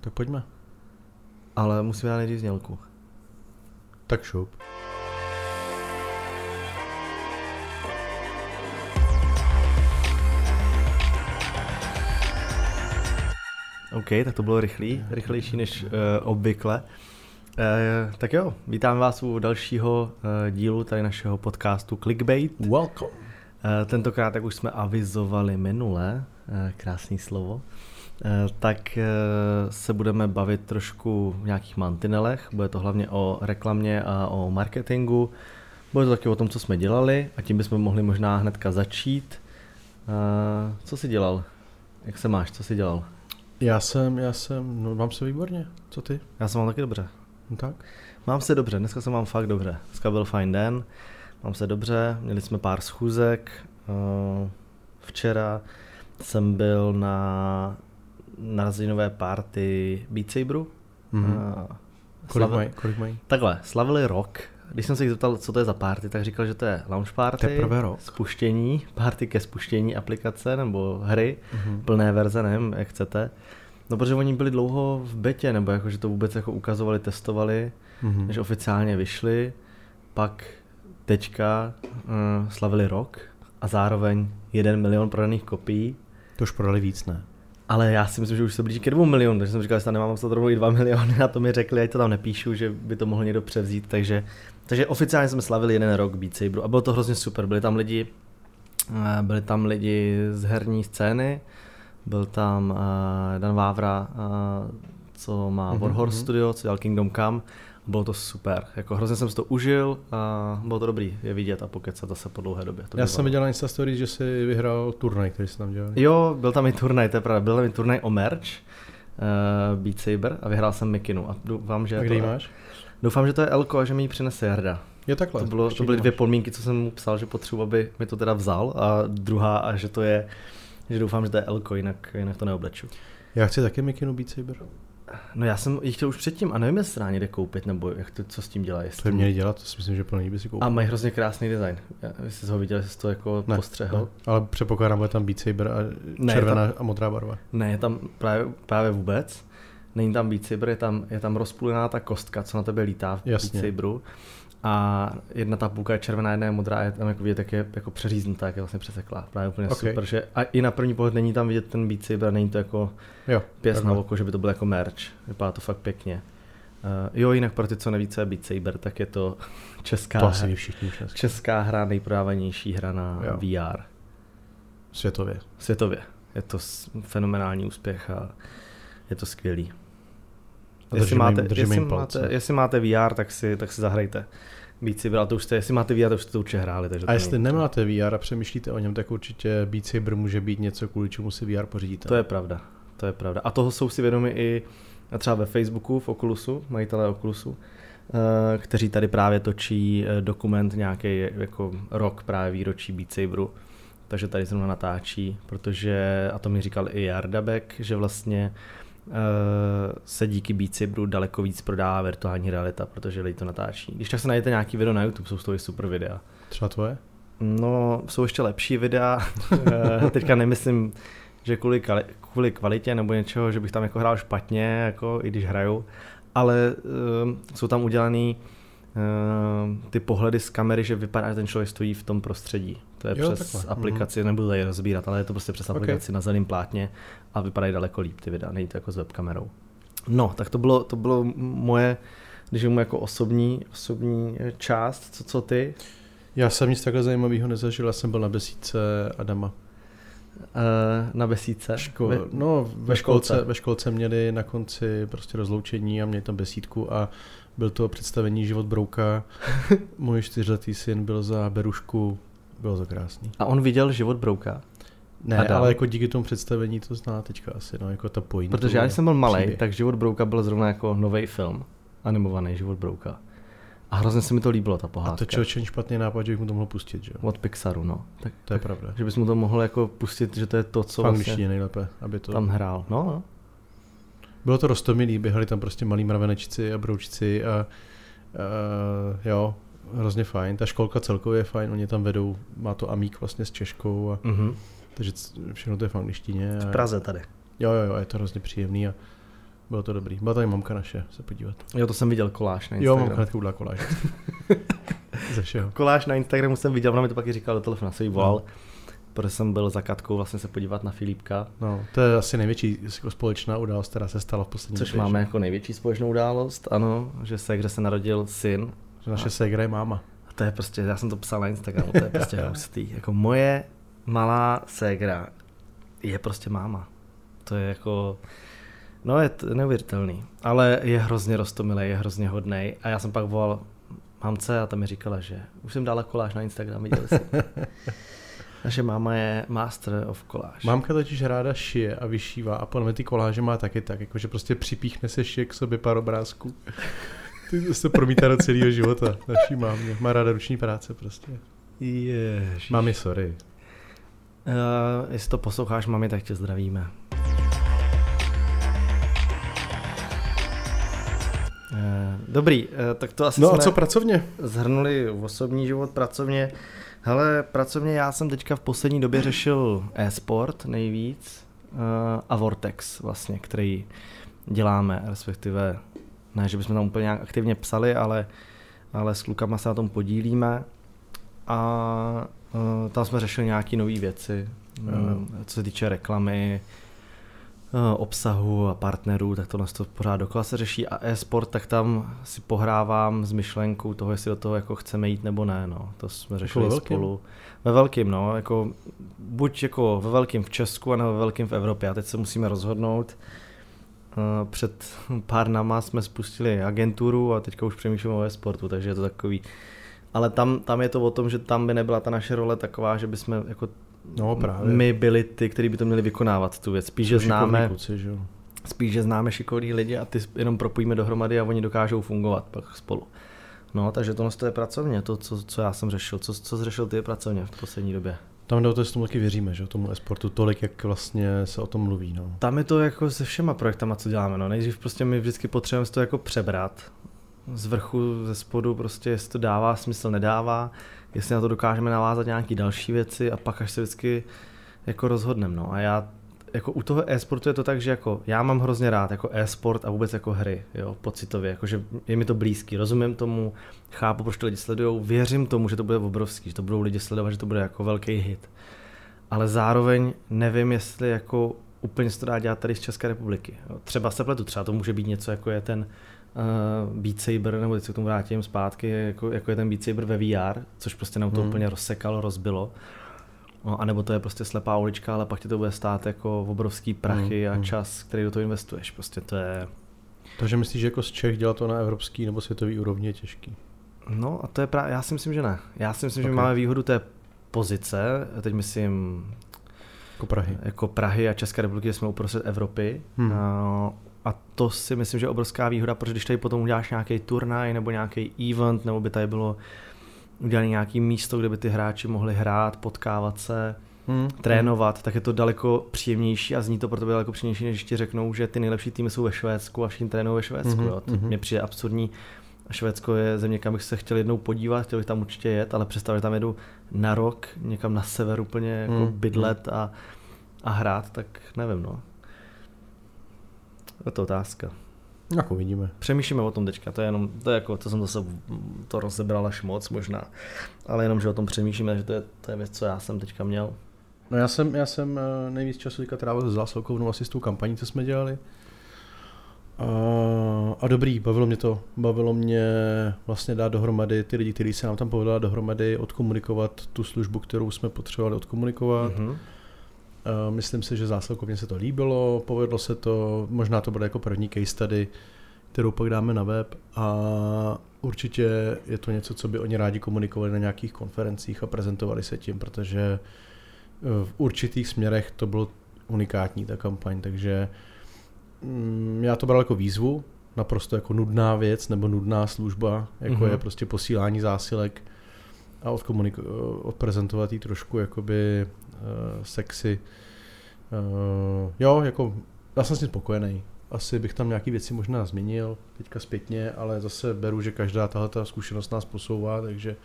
Tak pojďme. Ale musíme dát nejdřív znělku. Tak šup. OK, tak to bylo rychlý, rychlejší než uh, obvykle. Uh, tak jo, vítám vás u dalšího uh, dílu tady našeho podcastu Clickbait. Welcome. Uh, tentokrát, jak už jsme avizovali minule, uh, krásný slovo, uh, tak uh, se budeme bavit trošku v nějakých mantinelech. Bude to hlavně o reklamě a o marketingu. Bude to taky o tom, co jsme dělali a tím bychom mohli možná hnedka začít. Uh, co jsi dělal? Jak se máš? Co jsi dělal? Já jsem, já jsem, no mám se výborně. Co ty? Já jsem mám taky dobře. No tak? Mám se dobře, dneska jsem mám fakt dobře. Dneska byl fajn den, mám se dobře, měli jsme pár schůzek. eh, Včera jsem byl na narozeninové party Beat Saberu. Mhm. Eh, Kolik slavi- mají? Kolik mají? Takhle, slavili rok. Když jsem se jich zeptal, co to je za party, tak říkal, že to je launch party, Teprve rok. spuštění, party ke spuštění aplikace nebo hry, Mhm. plné verze, nevím, jak chcete. No, protože oni byli dlouho v betě, nebo jako, že to vůbec jako ukazovali, testovali, Mhm. než oficiálně vyšli, pak teďka uh, slavili rok a zároveň jeden milion prodaných kopií, To už prodali víc, ne? Ale já si myslím, že už se blíží ke dvou milionům, takže jsem říkal, že tam nemám to rovnou i dva miliony a to mi řekli, ať to tam nepíšu, že by to mohl někdo převzít, takže, takže oficiálně jsme slavili jeden rok Beat Saberu a bylo to hrozně super, byli tam lidi, eh, byli tam lidi z herní scény, byl tam uh, Dan Vávra, uh, co má Mhm, Warhorse mhm. Studio, co dělal Kingdom Come, bylo to super, jako hrozně jsem si to užil a bylo to dobrý je vidět a pokecat zase po dlouhé době. To Já jsem viděl na Insta Stories, že jsi vyhrál turnaj, který jsi tam dělal. Jo, byl tam i turnaj, to je pravda, byl tam i turnaj o merch, uh, Beat Saber a vyhrál jsem Mikinu a doufám, že A to kde je- máš? Doufám, že to je Elko a že mi ji přinese Jarda. Je takhle. To, bylo, to byly dvě podmínky, co jsem mu psal, že potřebuji, aby mi to teda vzal a druhá a že to je, že doufám, že to je Elko, jinak, jinak to neobleču. Já chci taky Mikinu Beat Saber. No já jsem ji chtěl už předtím a nevím, jestli se dá někde koupit, nebo jak to, co s tím dělá. To Jestli... by měli dělat, to si myslím, že plný by si koupil. A mají hrozně krásný design. Já, vy jsi ho viděl, jestli jsi to jako Ne, postřehl. ne, ale předpokládám, bude tam Beat Saber a Ne, červená a modrá barva. Ne, je tam právě, právě vůbec. Není tam Beat Saber, je tam, je tam rozpůlená ta kostka, co na tebe lítá v Jasně. Beat Saberu. A jedna ta půlka je červená, jedna je modrá a je tam jako vidět, jak je jako přeříznutá, jak je vlastně přeseklá. Právě úplně Ok. okay. super, že a i na první pohled není tam vidět ten Beat Saber, není to jako Jo, pěst na oko, že by to bylo jako merch. Vypadá to fakt pěkně. Uh, jo, jinak pro ty, co neví, co je Beat Saber, tak je to česká, To hra, všichni dneska. česká hra, nejprodávanější hra na Jo. VR Světově. světově. Je to fenomenální úspěch a je to skvělý. A Jestli jim- máte, jestli, jim palce. máte, jestli máte VR, tak si, tak si zahrajte. Beat Saber, ale to už jste, jestli máte VR, tak už jste to určitě hráli. Takže A to jestli nemáte VR a přemýšlíte o něm, tak určitě Beat Saber může být něco, kvůli čemu si VR pořídíte. To je pravda, to je pravda. A toho jsou si vědomi i třeba ve Facebooku, v Oculusu, majitelé Oculusu, eh, kteří tady právě točí eh, dokument nějaký jako rok právě výročí Beat Saberu. Takže tady zrovna natáčí, protože, a to mi říkal i Jarda Beck, že vlastně se díky Beat Saberu daleko víc prodává virtuální realita, protože lidi to natáčí. Když tak se najdete nějaký video na YouTube, jsou z toho i super videa. Třeba tvoje? No, jsou ještě lepší videa. Eh, Teďka nemyslím, že kvůli, kvůli kvalitě nebo něčeho, že bych tam jako hrál špatně, jako i když hraju, ale uh, jsou tam udělaný uh, ty pohledy z kamery, že vypadá, že ten člověk stojí v tom prostředí. To je Jo, přes takhle, aplikaci, nebudu tady rozbírat, ale je to prostě přes Ok. aplikaci na zeleném plátně a vypadají daleko líp ty videa, není to jako s webkamerou. No, tak to bylo, to bylo moje, když mu jako osobní, osobní část, co, co ty? Já jsem nic takhle zajímavého nezažil, já jsem byl na besídce Adama. Uh, na besídce. Ško- Ve- no, ve, ve školce. školce. ve školce měli na konci prostě rozloučení a měli tam besídku a byl to představení Život Brouka. Můj čtyřletý syn byl za Berušku, bylo to krásný. A on viděl život Brouka. Ne, A dál? ale jako díky tomu představení to zná teďka asi, no, jako ta pointa. Protože já, když jsem byl malý, tak život Brouka byl zrovna jako nový film. Animovaný život Brouka. A hrozně se mi to líbilo, ta A pohádka. to člověče špatný nápad, že bych mu to mohl pustit, že jo? Od Pixaru, no. Tak, To je pravda. Že bys mu to mohl jako pustit, že to je to, co V vlastně nejlépe, aby to... tam hrál. No, no. Bylo to rostomilý, běhali tam prostě malí mravenečci a broučci a uh, jo, hrozně fajn. Ta školka celkově je fajn, oni tam vedou, má to Amík vlastně s Češkou, a, Mhm. takže všechno to je v angličtině. V A, Praze tady. jo, jo, jo, je to hrozně příjemný a bylo to dobrý. Byla tady mamka naše se podívat. Jo, to jsem viděl koláž na Jo, Instagramu. mamka hnedka udělala koláž. Ze všeho. koláž na Instagramu jsem viděl, ona mi to pak i říkala do telefonu, jsem jí volal, protože jsem byl za Katkou vlastně se podívat na Filipka, No, to je asi největší jako společná událost, která se stala v poslední což době, máme že? jako největší společnou událost, ano, že se, kde se narodil syn. Že naše ségra je máma. A to je prostě, já jsem to psal na Instagramu, to je prostě hustý. Jako moje malá ségra je prostě máma. To je jako, no je to neuvěřitelný, ale je hrozně rostomilý, je hrozně hodnej a já jsem pak volal mamce a ta mi říkala, že už jsem dala koláž na Instagram, viděl jsi. Naše máma je master of koláž. Mámka totiž ráda šije a vyšívá a podle mě ty koláže má taky tak, jakože prostě připíchne se šije k sobě pár obrázků. Ty se promítá do celého života, naší mámě. Má ráda ruční práce prostě. Ježiš. Mami, sorry. Uh, jestli to posloucháš, mami, tak tě zdravíme. Uh, dobrý, uh, tak to asi No a co pracovně? zhrnuli osobní život, pracovně. Hele, pracovně já jsem teďka v poslední době řešil e-sport nejvíc uh, a Vortex vlastně, který děláme, respektive ne, že bychom tam úplně nějak aktivně psali, ale, ale s klukama se na tom podílíme a uh, tam jsme řešili nějaké nové věci, Jo. uh, co se týče reklamy, obsahu a partnerů, tak tohle to pořád dokola se řeší a e-sport, tak tam si pohrávám s myšlenkou toho, jestli do toho jako chceme jít nebo ne, no. To jsme řešili ve velkým? spolu. Ve velkým, no, jako buď jako ve velkým v Česku, nebo ve velkým v Evropě a teď se musíme rozhodnout. Uh, Před pár nama jsme spustili agenturu a teďka už přemýšlíme o e-sportu, takže je to takový. Ale tam, tam je to o tom, že tam by nebyla ta naše role taková, že bychom jako No právě. my byli ty, kteří by to měli vykonávat tu věc. Spíš, že známe, Kluci, že spíš, že známe šikovní lidi a ty jenom propojíme dohromady a oni dokážou fungovat pak spolu. No, takže tohle to je pracovně, to, co, co já jsem řešil. Co, co řešil ty pracovně v poslední době? Tam jde o to, jestli tomu taky věříme, že jo, tomu e-sportu tolik, jak vlastně se o tom mluví, no. Tam je to jako se všema projektama, co děláme. No. Nejdřív prostě my vždycky potřebujeme to jako přebrat. Z vrchu, ze spodu, prostě jestli to dává smysl, nedává. Jestli na to dokážeme navázat nějaké další věci a pak až se vždycky jako rozhodneme. No. A já jako u toho e-sportu je to tak, že jako já mám hrozně rád jako e-sport a vůbec jako hry, jo, pocitově, jakože je mi to blízký, rozumím tomu, chápu, proč to lidi sledují, věřím tomu, že to bude obrovský, že to budou lidi sledovat, že to bude jako velký hit. Ale zároveň nevím, jestli jako úplně se to dá dělat tady z České republiky. Jo. Třeba se pletu, třeba to může být něco, jako je ten uh, Beat Saber, nebo teď se k tomu vrátím zpátky, jako, jako je ten Beat Saber ve VR, což prostě nám to Hmm. úplně rozsekalo, rozbilo. No, a nebo to je prostě slepá ulička, ale pak ti to bude stát jako obrovský prachy Hmm, a hmm. čas, který do toho investuješ. Prostě to je... Takže myslíš, že jako z Čech dělat to na evropský nebo světový úrovni je těžký? No a to je právě, já si myslím, že ne. Já si myslím, okay. že máme výhodu té pozice, teď myslím Jako Prahy. jako Prahy a České republiky, jsme uprostřed Evropy. Hmm. A, a to si myslím, že je obrovská výhoda, protože když tady potom uděláš nějaký turnaj nebo nějaký event, nebo by tady bylo udělané nějaké místo, kde by ty hráči mohli hrát, potkávat se, Hmm. trénovat, tak je to daleko příjemnější a zní to pro tebe daleko příjemnější, než ti řeknou, že ty nejlepší týmy jsou ve Švédsku a všichni trénují ve Švédsku. Mhm, Jo. To mhm. mně přijde absurdní. Švédsko je země, kam bych se chtěl jednou podívat, chtěl bych tam určitě jet, ale představ, že tam jedu na rok někam na sever úplně jako Mhm, bydlet a, a hrát, tak nevím, no. Je to otázka. Jako vidíme. Přemýšlíme o tom teďka, to je jenom, to je jako, to jsem zase to rozebral až moc možná, ale jenom, že o tom přemýšlíme, že to je, to je věc, co já jsem teďka měl. No já jsem, já jsem eh, nejvíc času teďka trávil s zásilkovnou asi s tou kampaní, co jsme dělali. A, a dobrý, bavilo mě to. Bavilo mě vlastně dát dohromady ty lidi, kteří se nám tam povedala dohromady, odkomunikovat tu službu, kterou jsme potřebovali odkomunikovat. Mhm. Uh, myslím si, že zásilkovně se to líbilo, povedlo se to, možná to bude jako první case study, kterou pak dáme na web a určitě je to něco, co by oni rádi komunikovali na nějakých konferencích a prezentovali se tím, protože eh, v určitých směrech to bylo unikátní ta kampaň, takže mm, já to bral jako výzvu, naprosto jako nudná věc nebo nudná služba, jako Mhm. je prostě posílání zásilek a odkomunik- odprezentovat jí trošku jakoby sexy. Uh, jo, jako já jsem s tím spokojený. Asi bych tam nějaký věci možná změnil teďka zpětně, ale zase beru, že každá tahle ta zkušenost nás posouvá, takže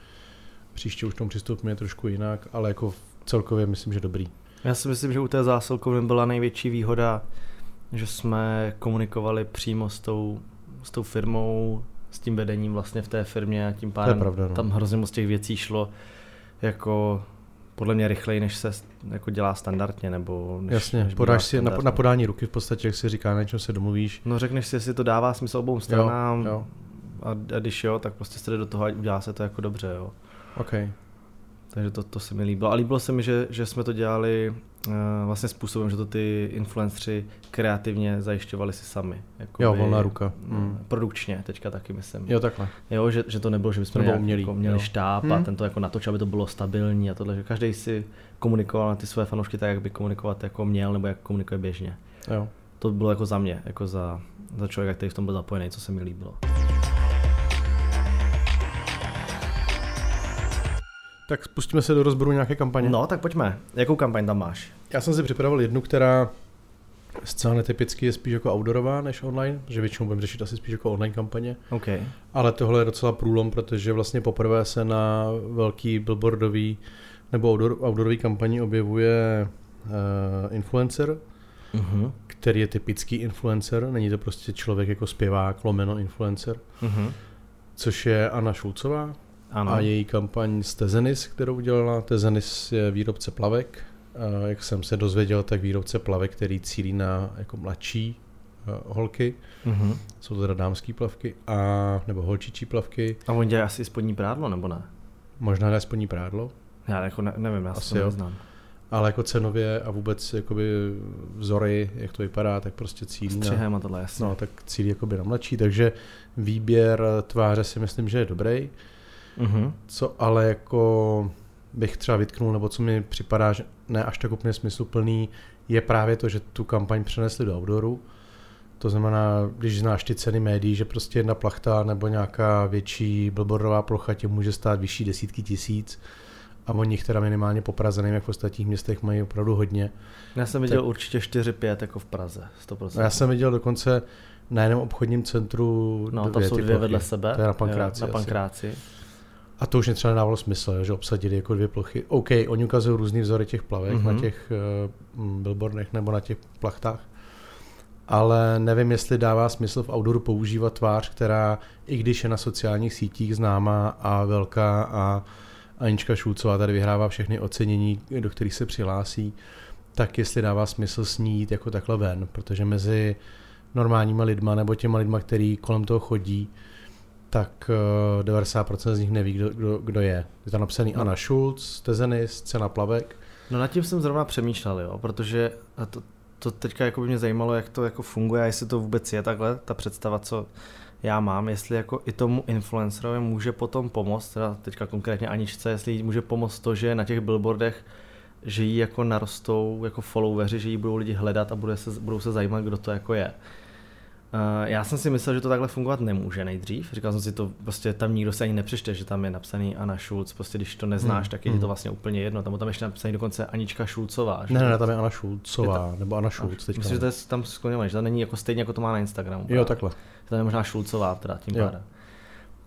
příště už k tomu přistoupíme trošku jinak, ale jako celkově myslím, že dobrý. Já si myslím, že u té zásilkovny byla největší výhoda že jsme komunikovali přímo s tou, s tou firmou, s tím vedením vlastně v té firmě a tím pádem pravda, no. tam hrozně moc těch věcí šlo jako podle mě rychleji, než se jako dělá standardně, nebo než, Jasně, než podáš si na, na podání ruky v podstatě, jak se říká, na čem se domluvíš. No řekneš si, jestli to dává smysl obou stranám jo. A, a když jo, tak prostě se jde do toho a udělá se to jako dobře, jo. OK. Takže to, to se mi líbilo. A líbilo se mi, že, že jsme to dělali uh, vlastně způsobem, že to ty influenceri kreativně zajišťovali si sami. Jakoby, Jo, volná ruka. Mm. Produkčně teďka taky myslím. Jo, takhle. Jo, že, že to nebylo, že bychom nějak umělý, jako měli jo. štáb a Hmm. ten to jako natočil, aby to bylo stabilní a tohle, že každý si komunikoval na ty své fanoušky tak, jak by komunikovat jako měl, nebo jak komunikuje běžně. Jo. To bylo jako za mě, jako za, za člověka, který v tom byl zapojený, co se mi líbilo. Tak spustíme se do rozboru nějaké kampaně. No, tak pojďme. Jakou kampaň tam máš? Já jsem si připravil jednu, která zcela netypicky je spíš jako outdoorová než online, že většinou budeme řešit asi spíš jako online kampaně. OK. Ale tohle je docela průlom, protože vlastně poprvé se na velký billboardový nebo outdoor, outdoorový kampani objevuje uh, influencer, Uh-huh. který je typický influencer, není to prostě člověk jako zpěvák, lomeno influencer, Uh-huh. což je Anna Šulcová Ano. a její kampaň z Tezenis, kterou udělala. Tezenis je výrobce plavek, a jak jsem se dozvěděl, tak výrobce plavek, který cílí na jako mladší uh, holky, Uh-huh. jsou to teda dámský plavky, a, nebo holčičí plavky, A on dělá asi spodní prádlo, nebo ne? možná dá spodní prádlo, Já jako ne, nevím, já Asi si to jo. neznám. ale jako cenově a vůbec jakoby vzory, jak to vypadá, tak prostě cílí na, střihem a tohle, jasně. no, tak cílí jakoby na mladší, takže výběr tváře si myslím, že je dobrý. Uh-huh. Co ale jako bych třeba vytknul, nebo co mi připadá, že ne až tak úplně smysluplný, je právě to, že tu kampaň přenesli do outdooru. To znamená, když znáš ty ceny médií, že prostě jedna plachta nebo nějaká větší billboardová plocha tě může stát vyšší desítky tisíc a oni jich teda minimálně po Praze, nevím, jak v ostatních městech mají opravdu hodně. Já jsem viděl určitě 4-5 jako v Praze, 100%. No já jsem viděl dokonce na jiném obchodním centru No, tam jsou dvě plochy. vedle sebe. To je na Jo, Pankráci Na asi. A to už mě třeba nedávalo smysl, že obsadili jako dvě plochy. OK, oni ukazují různý vzory těch plavek mm-hmm. Mhm. na těch uh, billboardech nebo na těch plachtách. Ale nevím, jestli dává smysl v outdooru používat tvář, která, i když je na sociálních sítích známá a velká a Anička Šulcová tady vyhrává všechny ocenění, do kterých se přihlásí, tak jestli dává smysl s ní jít jako takhle ven, protože mezi normálníma lidma nebo těma lidma, který kolem toho chodí, tak eh, 90% z nich neví, kdo, kdo, kdo je. Je tam napsaný No. Anna Schulz, Tezenis, cena plavek. No nad tím jsem zrovna přemýšlel, jo, protože to, to teďka jako by mě zajímalo, jak to jako funguje a jestli to vůbec je takhle, ta představa, co já mám, jestli jako i tomu influencerovi může potom pomoct, teda teďka konkrétně Aničce, jestli jí může pomoct to, že na těch billboardech že jí jako narostou jako followeri, že jí budou lidi hledat a bude se, budou se zajímat, kdo to jako je. Uh, já jsem si myslel, že to takhle fungovat nemůže nejdřív. Říkal jsem si to, prostě tam nikdo se ani nepřečte, že tam je napsaný Anna Schulz, prostě když to neznáš, Hmm, tak je ti hmm. to vlastně úplně jedno. Tam, tam ještě napsaný dokonce Anička Šulcová. že? Ne, ne, tam je Anna Šulcová, Je nebo Anna Schulz teďka. Myslím, že to je tam skloněné, že to není jako stejně, jako to má na Instagramu. Jo, právě. takhle. Že tam je možná Šulcová teda tím Jo. pádem.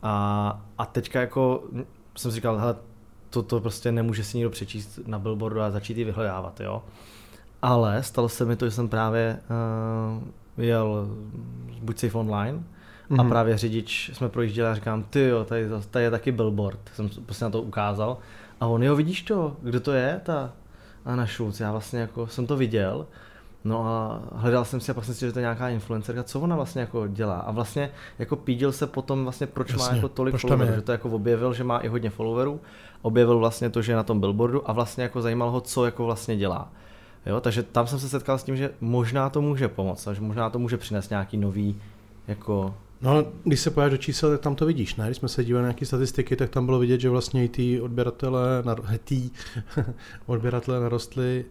A, a teďka jako jsem si říkal, hele, to, to prostě nemůže si nikdo přečíst na billboardu a začít ji vyhledávat, jo. Ale stalo se mi to, že jsem právě uh, jel buď safe online mm-hmm. a Mhm. právě řidič jsme projížděli a říkám, ty jo, tady, tady je taky billboard, jsem prostě na to ukázal a on, jo, vidíš to, kdo to je, ta Anna Schulz, já vlastně jako jsem to viděl, No a hledal jsem si a pak jsem si, že to je nějaká influencerka, co ona vlastně jako dělá. A vlastně jako pídil se potom vlastně, proč má Jasně, jako tolik followerů, že to jako objevil, že má i hodně followerů, objevil vlastně to, že je na tom billboardu a vlastně jako zajímalo ho, co jako vlastně dělá. Jo, takže tam jsem se setkal s tím, že možná to může pomoct, že možná to může přinést nějaký nový jako No, když se pojáš do čísel, tak tam to vidíš, ne? Když jsme se dívali na nějaké statistiky, tak tam bylo vidět, že vlastně i ty odběratele, tý odběratele narostly,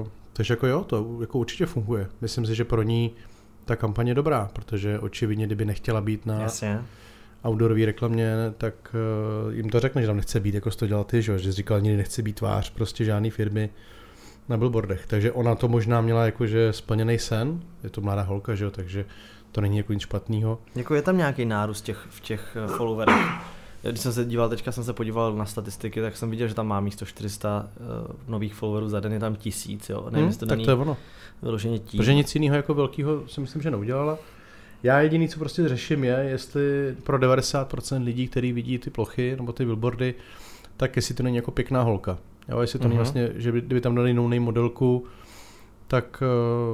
uh, takže jako jo, to jako určitě funguje. Myslím si, že pro ní ta kampaně je dobrá, protože očividně, kdyby nechtěla být na Jasně. outdoorové reklamě, tak uh, jim to řekne, že tam nechce být, jako to dělal ty, že, jo, že jsi říkal, nikdy nechce být tvář prostě žádný firmy na billboardech. Takže ona to možná měla jakože splněný sen, je to mladá holka, že jo, takže to není jako nic špatného. Jako je tam nějaký nárůst těch, v těch eh, followerech. když jsem se díval, teďka jsem se podíval na statistiky, tak jsem viděl, že tam má místo 400 uh, nových followerů za den, je tam tisíc, jo. Nevím, hmm, tak to je ono. Vyloženě tím. Protože nic jiného jako velkého si myslím, že neudělala. Já jediný, co prostě řeším, je, jestli pro 90% lidí, kteří vidí ty plochy nebo ty billboardy, tak jestli to není jako pěkná holka. Jo, jestli to uh-huh. není vlastně, že by, kdyby tam dali jinou modelku, tak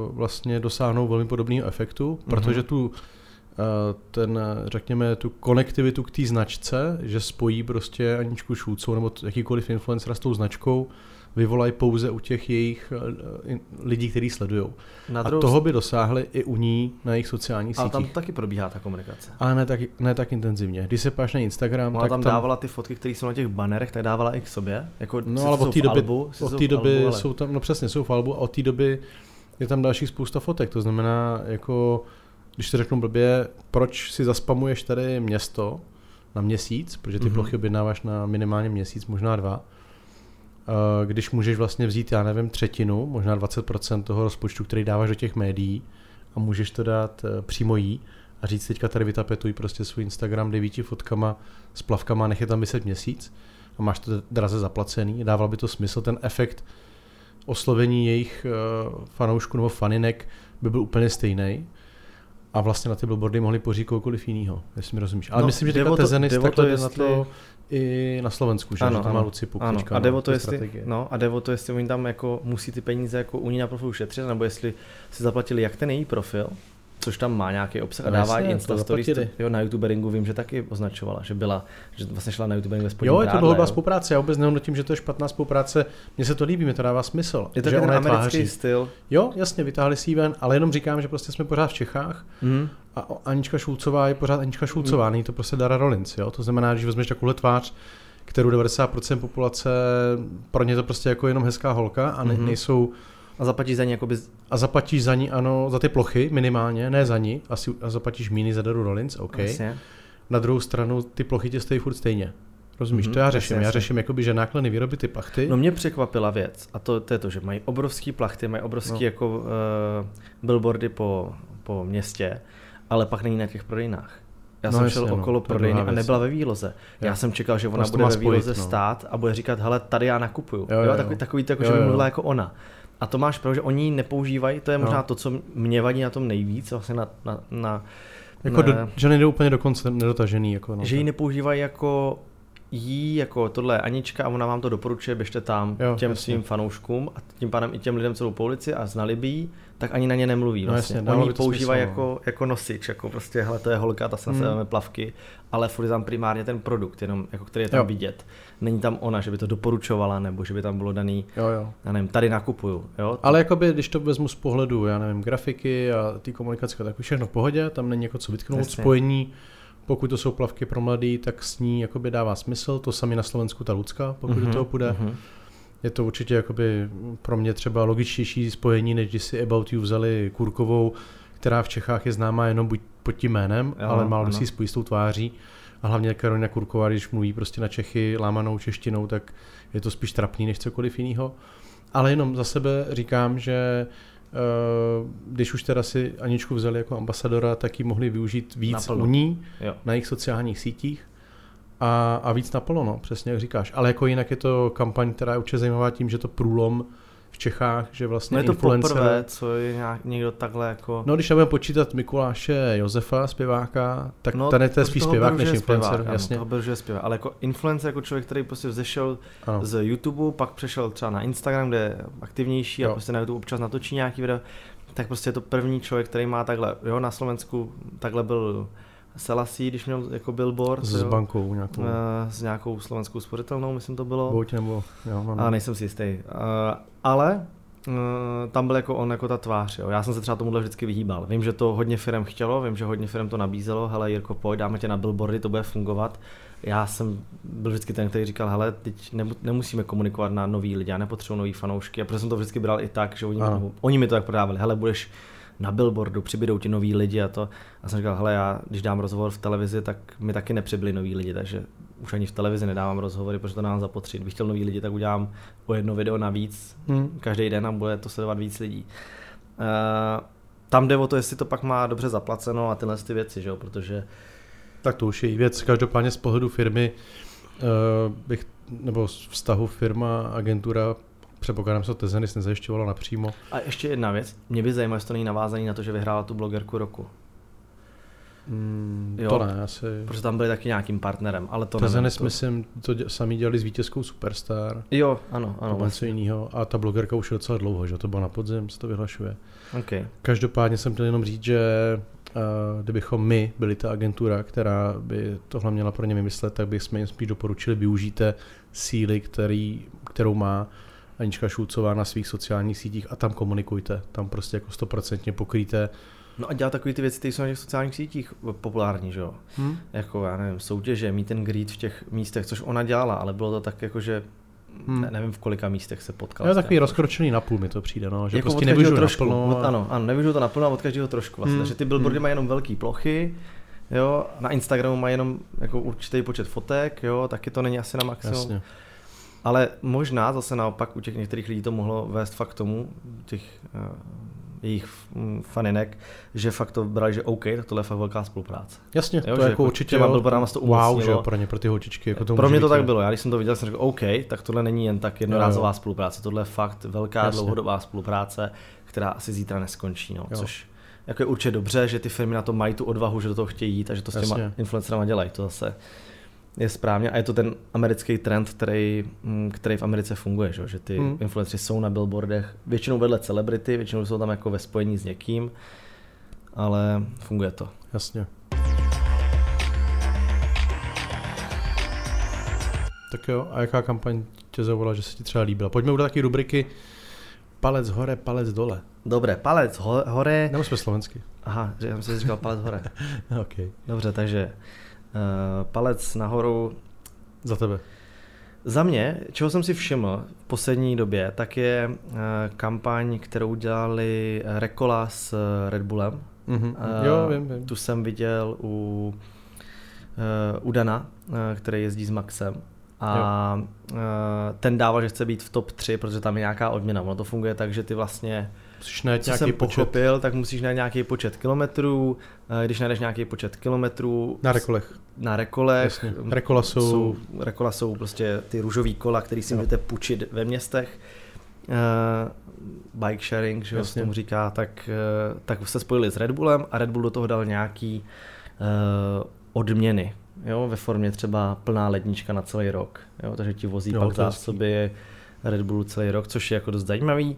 uh, vlastně dosáhnou velmi podobného efektu, uh-huh. protože tu uh, ten, řekněme, tu konektivitu k té značce, že spojí prostě Aničku Šulcovou nebo jakýkoliv influencera s tou značkou, vyvolají pouze u těch jejich eh, lidí, kteří sledují. A toho by dosáhli i u ní na jejich sociálních sítích. Ale tam taky probíhá ta komunikace. Ale ne tak, ne tak intenzivně. Když se páš na Instagram, Ona tak tam, tam dávala ty fotky, které jsou na těch banerech, tak dávala i k sobě. Jako, no ale od té doby, albu, od té doby albu, ale... jsou tam, no přesně, jsou v albu a od té doby je tam další spousta fotek. To znamená, jako, když to řeknu blbě, proč si zaspamuješ tady město na měsíc, protože ty mm-hmm. plochy objednáváš na minimálně měsíc, možná dva, Eh, když můžeš vlastně vzít, já nevím, třetinu, možná 20% toho rozpočtu, který dáváš do těch médií a můžeš to dát eh, přímo jí a říct teďka tady vytapetuj prostě svůj Instagram devíti fotkama s plavkama a nech je tam vyset měsíc a máš to draze zaplacený, dával by to smysl, ten efekt oslovení jejich uh, fanoušků nebo faninek by byl úplně stejný a vlastně na ty billboardy mohli pořídit kohokoliv jiného, jestli mi rozumíš. Ale no, myslím, že teďka Tezenis takhle to, jestli... na to i na Slovensku, že, ano, že to má Luci ano. a devo to, jestli, no, a devo to, jestli oni tam jako musí ty peníze jako u ní na profilu šetřit, nebo jestli si zaplatili jak ten její profil, což tam má nějaký obsah a no dává i Insta Stories. Jo, na YouTuberingu vím, že taky označovala, že byla, že vlastně šla na YouTubering ve Jo, je to dlouhodobá spolupráce, já vůbec nehodnotím, že to je špatná spolupráce, mně se to líbí, mi to dává smysl. Je to že ten americký tváří. styl. Jo, jasně, vytáhli si ven, ale jenom říkám, že prostě jsme pořád v Čechách mm. a Anička Šulcová je pořád Anička Šulcová, mm. není to prostě Dara Rollins, jo, to znamená, že vezmeš takovou tvář, kterou 90% populace, pro ně to prostě jako jenom hezká holka a ne, mm-hmm. nejsou a zaplatíš za ní jakoby... A zaplatíš za ní, ano, za ty plochy minimálně, ne za ní, asi, a zaplatíš míny za Daru Rollins, OK. Jasně. Na druhou stranu ty plochy tě stojí furt stejně. Rozumíš, mm-hmm, to já řeším. Jasně, já řeším, jakoby, že náklady výroby ty plachty. No mě překvapila věc, a to, to je to, že mají obrovský plachty, mají obrovský no. jako uh, billboardy po, po městě, ale pak není na těch prodejnách. Já no jsem jasně, šel no, okolo prodejny a nebyla ve výloze. Já, já jsem čekal, že ona prostě bude ve výloze no. stát a bude říkat, hele, tady já nakupuju. Jo, jo, jo. Takový, takový, takový jo, že by mluvila jako ona. A to máš pravdu, že oni ji nepoužívají, to je možná no. to, co mě vadí na tom nejvíc, vlastně na, na, na jako ne, do, že nejde úplně do konce nedotažený. Jako, no, že ji nepoužívají jako jí jako tohle Anička a ona vám to doporučuje, běžte tam jo, těm jasně. svým fanouškům a tím pádem i těm lidem celou po ulici a znali by jí, tak ani na ně nemluví. No vlastně. No jasně, Oni používají no. jako, jako nosič, jako prostě, hele, to je holka, ta se hmm. plavky, ale furt je tam primárně ten produkt, jenom, jako který je tam jo. vidět. Není tam ona, že by to doporučovala, nebo že by tam bylo daný, jo, jo. já nevím, tady nakupuju. Jo? Ale jakoby, když to vezmu z pohledu, já nevím, grafiky a ty komunikace, tak všechno v pohodě, tam není jako co vytknout, Jasně. spojení, pokud to jsou plavky pro mladý, tak s ní jakoby dává smysl, to sami na Slovensku ta Lucka, pokud mm-hmm, do mhm, toho půjde. Mm-hmm. Je to určitě jakoby pro mě třeba logičtější spojení, než když si About You vzali Kurkovou, která v Čechách je známá jenom buď pod tím jménem, jo, ale málo si spojí s tou tváří. A hlavně Karolina Kurková, když mluví prostě na Čechy lámanou češtinou, tak je to spíš trapný než cokoliv jiného. Ale jenom za sebe říkám, že Eh, když už teda si Aničku vzali jako ambasadora, tak ji mohli využít víc naplno. u ní, jo. na jejich sociálních sítích a, a víc naplno, no, přesně jak říkáš. Ale jako jinak je to kampaň, která je určitě zajímavá tím, že to průlom v Čechách, že vlastně no je to influencer... poprvé, co je nějak, někdo takhle jako... No když nebudeme počítat Mikuláše Josefa, zpěváka, tak no, ten je to spíš zpěvák než influencer, zpěvák, jasně. Ano, je zpěvák, ale jako influencer, jako člověk, který prostě vzešel ano. z YouTube, pak přešel třeba na Instagram, kde je aktivnější jo. a prostě na YouTube občas natočí nějaký video, tak prostě je to první člověk, který má takhle, jo, na Slovensku takhle byl Selassie, když měl jako billboard. S jo, bankou nějakou. Uh, s nějakou slovenskou spořitelnou, myslím to bylo. Buď nebo, jo, mám. A nejsem si jistý. Uh, ale uh, tam byl jako on jako ta tvář. Jo. Já jsem se třeba tomuhle vždycky vyhýbal. Vím, že to hodně firm chtělo, vím, že hodně firm to nabízelo. Hele, Jirko, pojď, dáme tě na billboardy, to bude fungovat. Já jsem byl vždycky ten, který říkal, hele, teď nemusíme komunikovat na nový lidi, já nepotřebuji nový fanoušky. A proto jsem to vždycky bral i tak, že oni, mi, oni mi to tak prodávali. Hele, budeš na billboardu, přibydou ti noví lidi a to. A jsem říkal, hele, já když dám rozhovor v televizi, tak mi taky nepřibyli noví lidi, takže už ani v televizi nedávám rozhovory, protože to nám zapotřebí. Kdybych chtěl nový lidi, tak udělám o jedno video navíc hmm. každý den a bude to sledovat víc lidí. Uh, tam jde o to, jestli to pak má dobře zaplaceno a tyhle ty věci, že jo? protože Tak to už je věc. Každopádně z pohledu firmy uh, bych, nebo z vztahu firma, agentura, předpokládám, že to Tezenis nezajišťovalo napřímo. A ještě jedna věc. Mě by zajímalo, jestli to není navázaný na to, že vyhrála tu blogerku roku. Mm, jo, to ne, asi. Protože tam byli taky nějakým partnerem, ale to Tezenis, to... myslím, to dě, sami dělali s vítězkou Superstar. Jo, ano, ano. To vlastně. něco jiného. A ta blogerka už je docela dlouho, že to bylo na podzim, se to vyhlašuje. Okay. Každopádně jsem chtěl jenom říct, že uh, kdybychom my byli ta agentura, která by tohle měla pro ně vymyslet, tak bychom jim spíš doporučili využijte síly, který, kterou má Anička Šulcová na svých sociálních sítích a tam komunikujte. Tam prostě jako stoprocentně pokryjte No a dělat takové ty věci, které jsou na těch sociálních sítích populární, že jo? Hmm. Jako, já nevím, soutěže, mít ten greet v těch místech, což ona dělala, ale bylo to tak jako, že hmm. ne, nevím v kolika místech se potkal. Je takový rozkročený na půl mi to přijde, no, že jako prostě nevyžu trošku, naplno. Od, ano, ano, nevyžu to naplno a od každého trošku vlastně. Hmm. Takže ty billboardy hmm. mají jenom velké plochy, jo, na Instagramu mají jenom jako určitý počet fotek, jo, taky to není asi na maximum. Jasně. Ale možná zase naopak u těch některých lidí to mohlo vést fakt k tomu, těch uh, jejich faninek, že fakt to brali, že OK, tak tohle je fakt velká spolupráce. Jasně, jo, to je jako určitě těma billboardama to wow, že pro ně, pro ty holčičky. Jako to pro mě to tak bylo, já když jsem to viděl, jsem řekl OK, tak tohle není jen tak jednorázová jo, jo. spolupráce, tohle je fakt velká Jasně. dlouhodobá spolupráce, která asi zítra neskončí, no, což jako je určitě dobře, že ty firmy na to mají tu odvahu, že do toho chtějí jít a že to s těma Jasně. influencerama dělají, to zase je správně a je to ten americký trend, který, mm, který v Americe funguje, že, že ty hmm. influenceri jsou na billboardech, většinou vedle celebrity, většinou jsou tam jako ve spojení s někým, ale funguje to. Jasně. Tak jo, a jaká kampaň tě zavolala, že se ti třeba líbila? Pojďme do taky rubriky palec hore, palec dole. Dobře, palec ho- hore. Nebo jsme slovensky. Aha, já jsem si říkal palec hore. okay. Dobře, takže palec nahoru. Za tebe. Za mě, čeho jsem si všiml v poslední době, tak je uh, kampaň, kterou dělali Rekola s eh, Red Bullem. Mm-hmm. Jo, vím, vím. Tu jsem viděl u, u Dana, který jezdí s Maxem. A uh, ten dával, že chce být v top 3, protože tam je nějaká odměna. Ono to funguje tak, že ty vlastně Musíš najít co nějaký jsem počet. pochopil, tak musíš najít nějaký počet kilometrů. Když najdeš nějaký počet kilometrů... Na rekolech. Na rekolech. Jasně. Rekola jsou... jsou... Rekola jsou prostě ty růžový kola, který si můžete půjčit ve městech. Uh, bike sharing, že se tomu říká, tak, uh, tak se spojili s Red Bullem a Red Bull do toho dal nějaký uh, odměny, jo, ve formě třeba plná lednička na celý rok, jo, takže ti vozí jo, pak zásoby Red Bullu celý rok, což je jako dost zajímavý.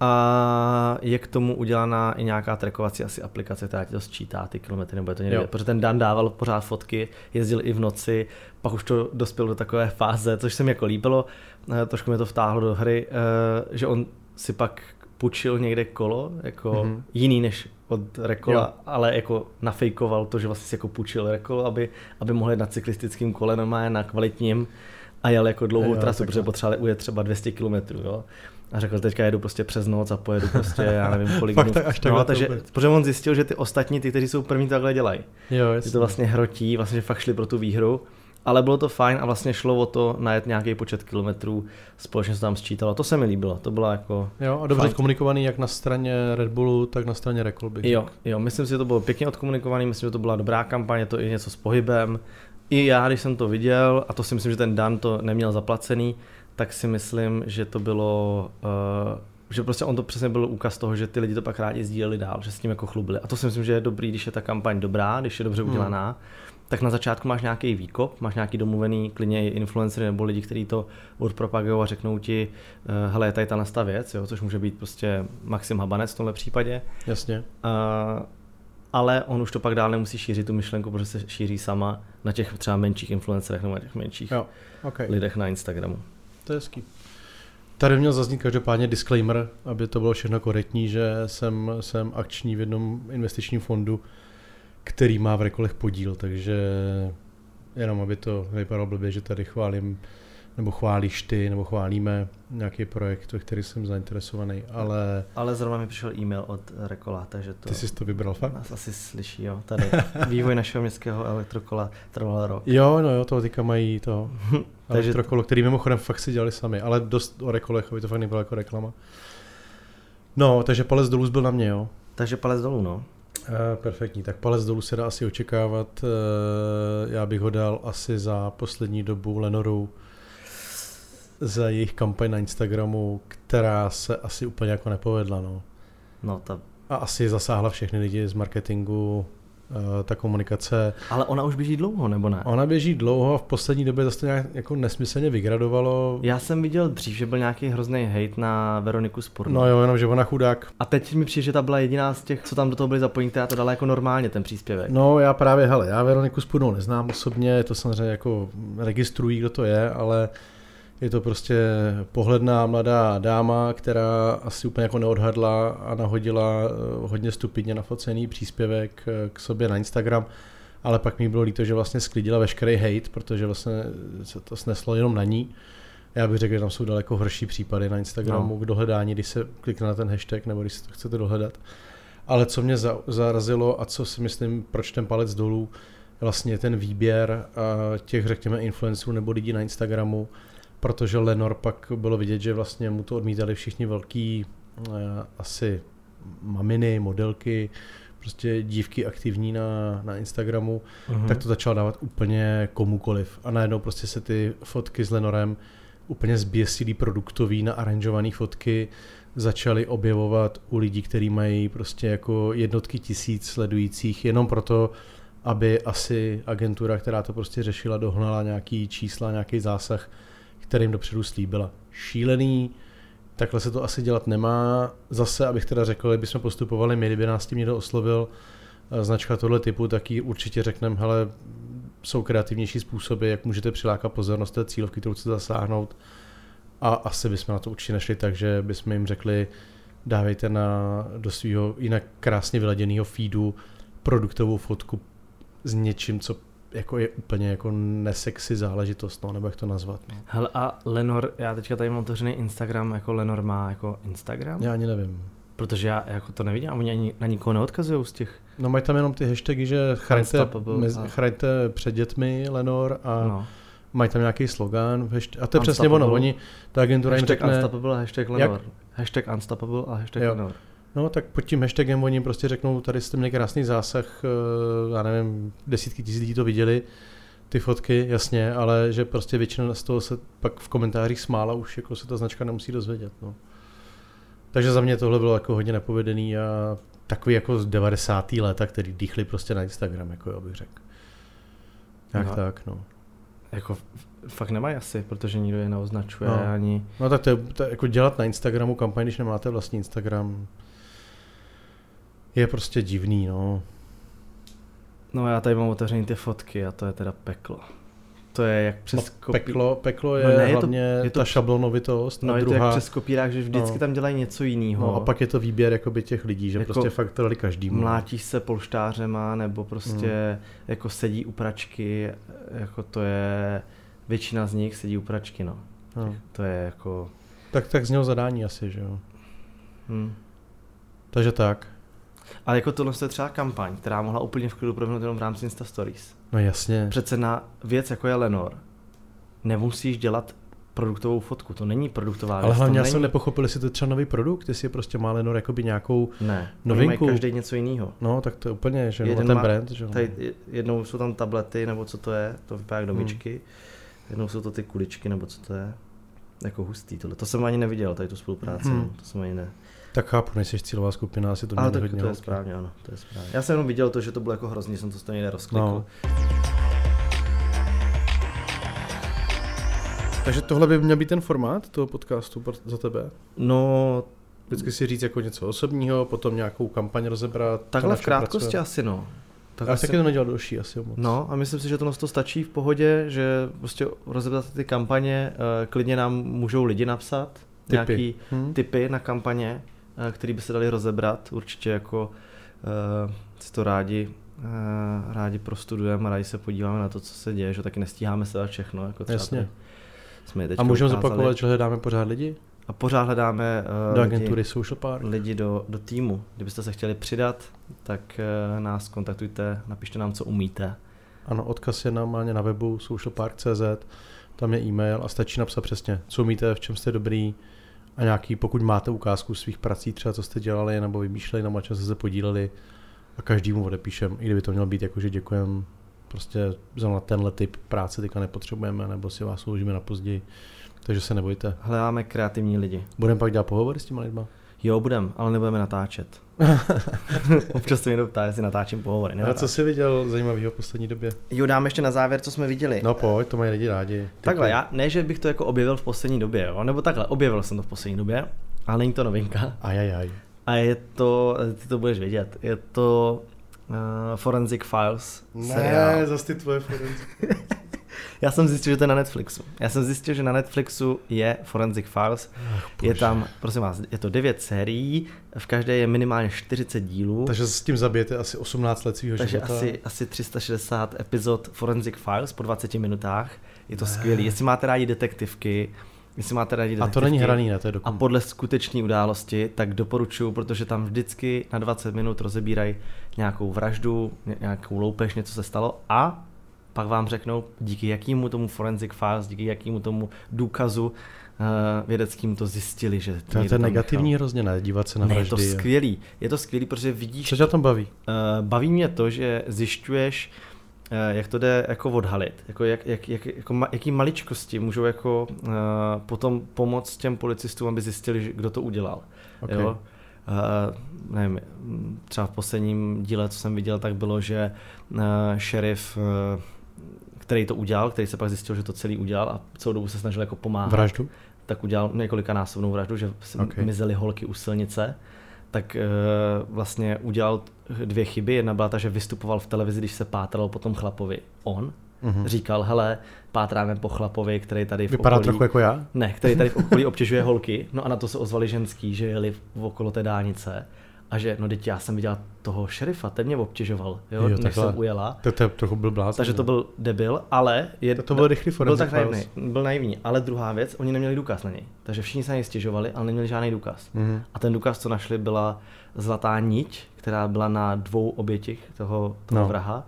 A je k tomu udělaná i nějaká trackovací asi aplikace, která ti to sčítá ty kilometry, nebo je to někde, protože ten Dan dával pořád fotky, jezdil i v noci, pak už to dospělo do takové fáze, což se mi jako líbilo, eh, trošku mě to vtáhlo do hry, eh, že on si pak půjčil někde kolo, jako mm-hmm. jiný než od Rekola, jo. ale jako nafejkoval to, že vlastně si jako půjčil Rekolo, aby, aby mohl jít na cyklistickým kole normálně na kvalitním a jel jako dlouhou jo, trasu, protože potřebovali ujet třeba 200 km. Jo. A řekl, teďka jedu prostě přes noc a pojedu prostě, já nevím kolik dnů. až no, takže, protože on zjistil, že ty ostatní, ty, kteří jsou první, takhle dělají. Jo, ty to vlastně hrotí, vlastně fakt šli pro tu výhru. Ale bylo to fajn a vlastně šlo o to najet nějaký počet kilometrů, společně se tam sčítalo. To se mi líbilo, to bylo jako... Jo, a dobře fajn. komunikovaný jak na straně Red Bullu, tak na straně Rekolby. Jo, jo, myslím si, že to bylo pěkně odkomunikovaný, myslím, že to byla dobrá kampaně, to i něco s pohybem. I já, když jsem to viděl, a to si myslím, že ten Dan to neměl zaplacený, tak si myslím, že to bylo, uh, že prostě on to přesně byl úkaz toho, že ty lidi to pak rádi sdíleli dál, že s tím jako chlubili. A to si myslím, že je dobrý, když je ta kampaň dobrá, když je dobře hmm. udělaná, hmm. tak na začátku máš nějaký výkop, máš nějaký domluvený klidně influencery nebo lidi, kteří to odpropagují a řeknou ti, uh, hele, je tady ta věc, jo, což může být prostě Maxim Habanec v tomhle případě. Jasně. Uh, ale on už to pak dál nemusí šířit tu myšlenku, protože se šíří sama na těch třeba menších influencerech nebo na těch menších jo, okay. lidech na Instagramu. To je hezký. Tady měl zaznít každopádně disclaimer, aby to bylo všechno korektní, že jsem, jsem akční v jednom investičním fondu, který má v rekolech podíl, takže jenom aby to nevypadalo blbě, že tady chválím nebo chválíš ty, nebo chválíme nějaký projekt, ve který jsem zainteresovaný, ale... Ale zrovna mi přišel e-mail od Rekola, takže to... Ty jsi to vybral fakt? Nás asi slyší, jo. Tady vývoj našeho městského elektrokola trval rok. Jo, no jo, to teďka mají to takže... elektrokolo, který mimochodem fakt si dělali sami, ale dost o Rekolech, aby to fakt nebylo jako reklama. No, takže palec dolů byl na mě, jo. Takže palec dolů, no. perfektní, tak palec dolů se dá asi očekávat. Uh, já bych ho dal asi za poslední dobu Lenoru za jejich kampaň na Instagramu, která se asi úplně jako nepovedla. No. No, ta... A asi zasáhla všechny lidi z marketingu, Eh, ta komunikace. Ale ona už běží dlouho, nebo ne? Ona běží dlouho a v poslední době zase nějak jako nesmyslně vygradovalo. Já jsem viděl dřív, že byl nějaký hrozný hate na Veroniku Spurnu. No jo, jenom že ona chudák. A teď mi přijde, že ta byla jediná z těch, co tam do toho byli zapojení, která to dala jako normálně ten příspěvek. No já právě, hele, já Veroniku Spurnu neznám osobně, to samozřejmě jako registrují, kdo to je, ale je to prostě pohledná mladá dáma, která asi úplně jako neodhadla a nahodila eh, hodně stupidně nafocený příspěvek eh, k sobě na Instagram, ale pak mi bylo líto, že vlastně sklidila veškerý hate, protože vlastně se to sneslo jenom na ní. Já bych řekl, že tam jsou daleko horší případy na Instagramu no. k dohledání, když se klikne na ten hashtag nebo když se to chcete dohledat. Ale co mě zarazilo a co si myslím, proč ten palec dolů, vlastně ten výběr těch, řekněme, influencerů nebo lidí na Instagramu, protože Lenor pak bylo vidět, že vlastně mu to odmítali všichni velký eh, asi maminy, modelky, prostě dívky aktivní na, na Instagramu, uh-huh. tak to začal dávat úplně komukoliv. A najednou prostě se ty fotky s Lenorem úplně zběsilý produktový na aranžované fotky začaly objevovat u lidí, kteří mají prostě jako jednotky tisíc sledujících, jenom proto, aby asi agentura, která to prostě řešila, dohnala nějaký čísla, nějaký zásah kterým dopředu slíbila. Šílený, takhle se to asi dělat nemá. Zase, abych teda řekl, kdybychom postupovali my, kdyby nás tím někdo oslovil, eh, značka tohle typu, tak ji určitě řekneme, hele, jsou kreativnější způsoby, jak můžete přilákat pozornost té cílovky, kterou chcete zasáhnout. A asi bychom na to určitě nešli, takže bychom jim řekli, dávejte na, do svého jinak krásně vyladěného feedu produktovou fotku s něčím, co jako je úplně jako nesexy záležitost, no, nebo jak to nazvat. No. Hele a Lenor, já teďka tady mám otevřený Instagram, jako Lenor má jako Instagram? Já ani nevím. Protože já jako to nevidím, a oni ani na nikoho neodkazují z těch. No mají tam jenom ty hashtagy, že chraňte, mezi, chraňte před dětmi Lenor a no. mají tam nějaký slogan. A to je přesně ono, oni, ta agentura hashtag jim řekne... Unstoppable a hashtag Lenor. Jak? Hashtag Unstoppable a hashtag jo. Lenor. No tak pod tím hashtagem oni prostě řeknou, tady jste měli krásný zásah, eh, já nevím, desítky tisíc lidí to viděli, ty fotky, jasně, ale že prostě většina z toho se pak v komentářích smála, už jako se ta značka nemusí dozvědět. No. Takže za mě tohle bylo jako hodně nepovedený a takový jako z 90. léta, který dýchli prostě na Instagram, jako já bych řekl. Tak no. tak, no. Jako fakt nemají asi, protože nikdo je neoznačuje no. ani... No tak to je, to je, jako dělat na Instagramu kampaň, když nemáte vlastní Instagram, je prostě divný, no. No já tady mám otevřený ty fotky a to je teda peklo. To je jak přes no, kopí... peklo, peklo je, no, ne, je hlavně to, je to, ta šablonovitost. No a je druhá... to jak přes kopírák, že vždycky no. tam dělají něco jiného. No a pak je to výběr jakoby těch lidí, že jako prostě fakt to dali každý. Mlátíš se polštářema, nebo prostě mm. jako sedí u pračky, jako to je, většina z nich sedí u pračky, no. no. To je jako... Tak, tak znělo zadání asi, že jo. Hmm. Takže tak. Ale jako tohle je třeba kampaň, která mohla úplně v klidu proběhnout jenom v rámci Insta Stories. No jasně. Přece na věc, jako je Lenor, nemusíš dělat produktovou fotku, to není produktová věc. Ale hlavně já není... jsem nepochopil, jestli to je třeba nový produkt, jestli je prostě má Lenor jakoby nějakou ne, novinku. Ne, každý něco jiného. No, tak to je úplně, že Jeden ten má, brand. Že? Tady jednou jsou tam tablety, nebo co to je, to vypadá jak domičky. Hmm. Jednou jsou to ty kuličky, nebo co to je. Jako hustý tohle. To jsem ani neviděl, tady tu spolupráci, hmm. to jsem ani ne. Tak chápu, nejsi cílová skupina, asi to Ale tak hodně to je správně, ano, to je správně. Já jsem jenom viděl to, že to bylo jako hrozný, jsem to stejně nerozklikl. No. Takže tohle by měl být ten formát toho podcastu za tebe? No, Vždycky si říct jako něco osobního, potom nějakou kampaň rozebrat. Takhle v krátkosti pracuje. asi no. Tak asi... taky to nedělal další asi moc. No a myslím si, že to, to stačí v pohodě, že prostě rozebrat ty kampaně, uh, klidně nám můžou lidi napsat, typy. nějaký hmm. typy na kampaně, Eh, který by se dali rozebrat. Určitě jako uh, si to rádi, uh, rádi prostudujeme a rádi se podíváme na to, co se děje, že taky nestíháme se dát všechno. Jako třeba Jasně. Jsme a můžeme zopakovat, že hledáme pořád lidi? A pořád hledáme uh, do agentury lidi, Social Park. lidi do, do týmu. Kdybyste se chtěli přidat, tak uh, nás kontaktujte, napište nám, co umíte. Ano, odkaz je normálně na webu socialpark.cz, tam je e-mail a stačí napsat přesně, co umíte, v čem jste dobrý, a nějaký, pokud máte ukázku svých prací, třeba co jste dělali nebo vymýšleli, nebo čem jste se podíleli, a každému odepíšem, i kdyby to mělo být jako, že děkujem prostě za tenhle typ práce teďka nepotřebujeme, nebo si vás uložíme na později. Takže se nebojte. Hledáme kreativní lidi. Budeme pak dělat pohovory s těma lidma? Jo, budem, ale nebudeme natáčet. Občas to někdo ptá, jestli natáčím pohovory. A co jsi viděl zajímavého v poslední době? Jo, dám ještě na závěr, co jsme viděli. No pojď, to mají lidi rádi. Takhle, já, ne, že bych to jako objevil v poslední době, jo? nebo takhle, objevil jsem to v poslední době, ale není to novinka. Ajajaj. A je to, ty to budeš vědět, je to uh, Forensic Files. Ne, seriál. zase ty tvoje Forensic Já jsem zjistil, že to je na Netflixu. Já jsem zjistil, že na Netflixu je Forensic Files. Ach, je tam, prosím vás, je to 9 sérií, v každé je minimálně 40 dílů. Takže s tím zabijete asi 18 let svého života. Takže asi, asi 360 epizod Forensic Files po 20 minutách. Je to skvělé. Jestli máte rádi detektivky, Jestli máte rádi A to není hraný, ne? To je A podle skutečné události, tak doporučuju, protože tam vždycky na 20 minut rozebírají nějakou vraždu, nějakou loupež, něco se stalo a pak vám řeknou, díky jakýmu tomu forensic files, díky jakýmu tomu důkazu uh, vědeckým to zjistili, že to je to negativní nechal. hrozně, ne? Dívat se na ne, vraždy. je to skvělý. Je to skvělý, protože vidíš... Co tě tom baví? Uh, baví mě to, že zjišťuješ, uh, jak to jde jako odhalit, jako, jak, jak, jak, jako ma, jaký maličkosti můžou jako uh, potom pomoct těm policistům, aby zjistili, kdo to udělal. Okay. Jo? Uh, nevím, třeba v posledním díle, co jsem viděl, tak bylo, že uh, šerif uh, který to udělal, který se pak zjistil, že to celý udělal a celou dobu se snažil jako pomáhat. Vraždu? Tak udělal několika násobnou vraždu, že se okay. mizely holky u silnice. Tak e, vlastně udělal dvě chyby. Jedna byla ta, že vystupoval v televizi, když se pátral po tom chlapovi. On mm-hmm. říkal, hele, pátráme po chlapovi, který tady v Vypadá okolí... trochu jako já? Ne, který tady v okolí obtěžuje holky. No a na to se ozvali ženský, že jeli v okolo té dálnice a že, no teď já jsem viděl toho šerifa, ten mě obtěžoval, jo, jo než takhle. jsem ujela. To, to trochu byl blázen. Takže to byl debil, ale... Je, to, to byl rychlý Byl tak naivný, byl naivní, ale druhá věc, oni neměli důkaz na něj. Takže všichni se na něj stěžovali, ale neměli žádný důkaz. Mm-hmm. A ten důkaz, co našli, byla zlatá niť, která byla na dvou obětích toho, toho no. vraha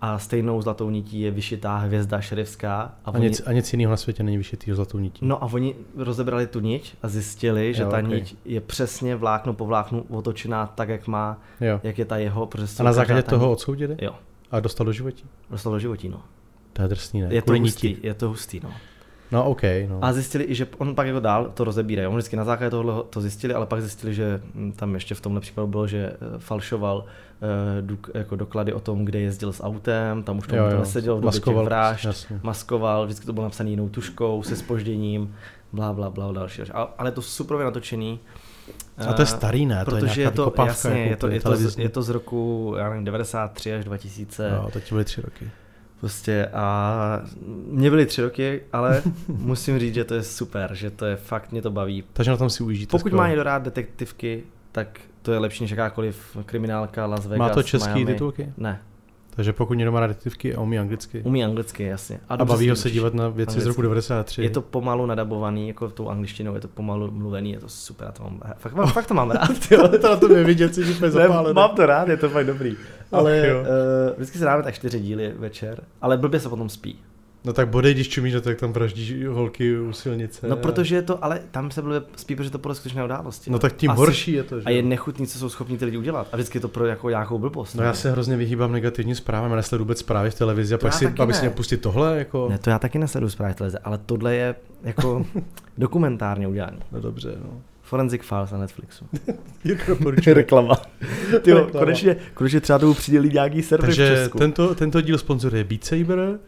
a stejnou zlatou nití je vyšitá hvězda šerifská. A, a, oni, nic, a nic jiného na světě není vyšitý zlatou nití. No a oni rozebrali tu niť a zjistili, že jo, ta okay. niť je přesně vlákno po vláknu otočená tak, jak má, jo. jak je ta jeho. A na základě toho niť. odsoudili? Jo. A dostal do životí? Dostal do životí, no. To je drsný, ne? Je to hustý, je to hustý, no. No, OK. No. A zjistili i, že on pak jako dál to rozebírá. On vždycky na základě tohle to zjistili, ale pak zjistili, že hm, tam ještě v tomhle případu bylo, že eh, falšoval uh, jako doklady o tom, kde jezdil s autem, tam už to neseděl v maskoval, vražd, jasně. maskoval, vždycky to bylo napsané jinou tuškou, se spožděním, bla, bla, bla, další. Ale to super natočený. A to je starý, ne? To Protože je, je to, jasně, jako je, to, je, to, z, je to z roku, já nevím, 93 až 2000. No, teď byly tři roky. Prostě a mě byly tři roky, ale musím říct, že to je super, že to je fakt, mě to baví. Takže na tom si užijte. Pokud má někdo rád detektivky, tak to je lepší než jakákoliv kriminálka Las Vegas, Má to český titulky? Ne. Takže pokud někdo má rád detektivky a umí anglicky. Umí anglicky, jasně. A, a baví ho se dívat na věci anglicky. z roku 93. Je to pomalu nadabovaný, jako tou angličtinou, je to pomalu mluvený, je to super, já to mám, fakt, fakt to mám rád. Jo. to na to vidět, si úplně zapálený. Mám to rád, je to fakt dobrý. Ale uh, vždycky se dáme tak čtyři díly večer, ale blbě se potom spí. No tak bodej, když čumíš, no tak tam vraždí holky u silnice. No protože je to, ale tam se blbě spí, protože to podle skutečné události. No tak tím Asi, horší je to, že? A je nechutný, co jsou schopni ty lidi udělat. A vždycky je to pro jako nějakou blbost. No já se hrozně vyhýbám negativním zprávám, já nesledu vůbec zprávy v televizi a pak si, aby si pustit tohle. Jako... Ne, to já taky nesledu zprávy v televizi, ale tohle je jako dokumentárně udělané. No dobře, no. Forensic Files na Netflixu. Reklama. Tyjo, konečně, konečně třeba tomu přidělí nějaký server Takže v Česku. Tento, tento díl sponzoruje Beat Saber,